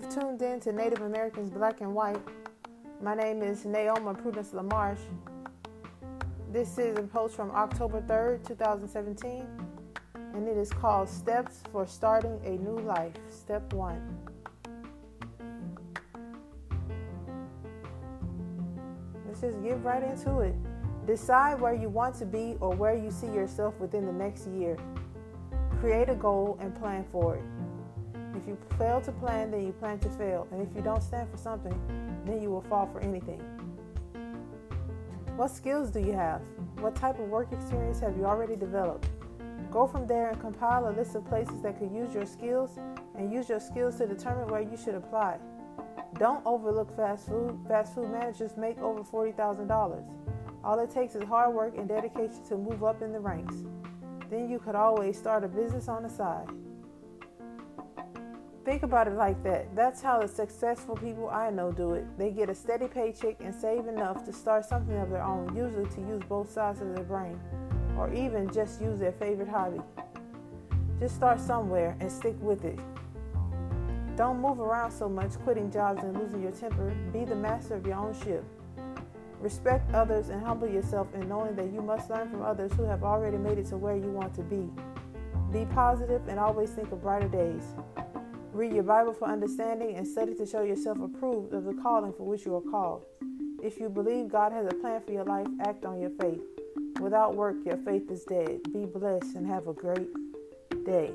tuned in to Native Americans Black and White. My name is Naoma Prudence LaMarche. This is a post from October 3rd, 2017, and it is called Steps for Starting a New Life. Step 1. Let's just get right into it. Decide where you want to be or where you see yourself within the next year. Create a goal and plan for it. If you fail to plan, then you plan to fail. And if you don't stand for something, then you will fall for anything. What skills do you have? What type of work experience have you already developed? Go from there and compile a list of places that could use your skills and use your skills to determine where you should apply. Don't overlook fast food. Fast food managers make over $40,000. All it takes is hard work and dedication to move up in the ranks. Then you could always start a business on the side. Think about it like that. That's how the successful people I know do it. They get a steady paycheck and save enough to start something of their own, usually to use both sides of their brain, or even just use their favorite hobby. Just start somewhere and stick with it. Don't move around so much, quitting jobs and losing your temper. Be the master of your own ship. Respect others and humble yourself in knowing that you must learn from others who have already made it to where you want to be. Be positive and always think of brighter days. Read your Bible for understanding and study to show yourself approved of the calling for which you are called. If you believe God has a plan for your life, act on your faith. Without work, your faith is dead. Be blessed and have a great day.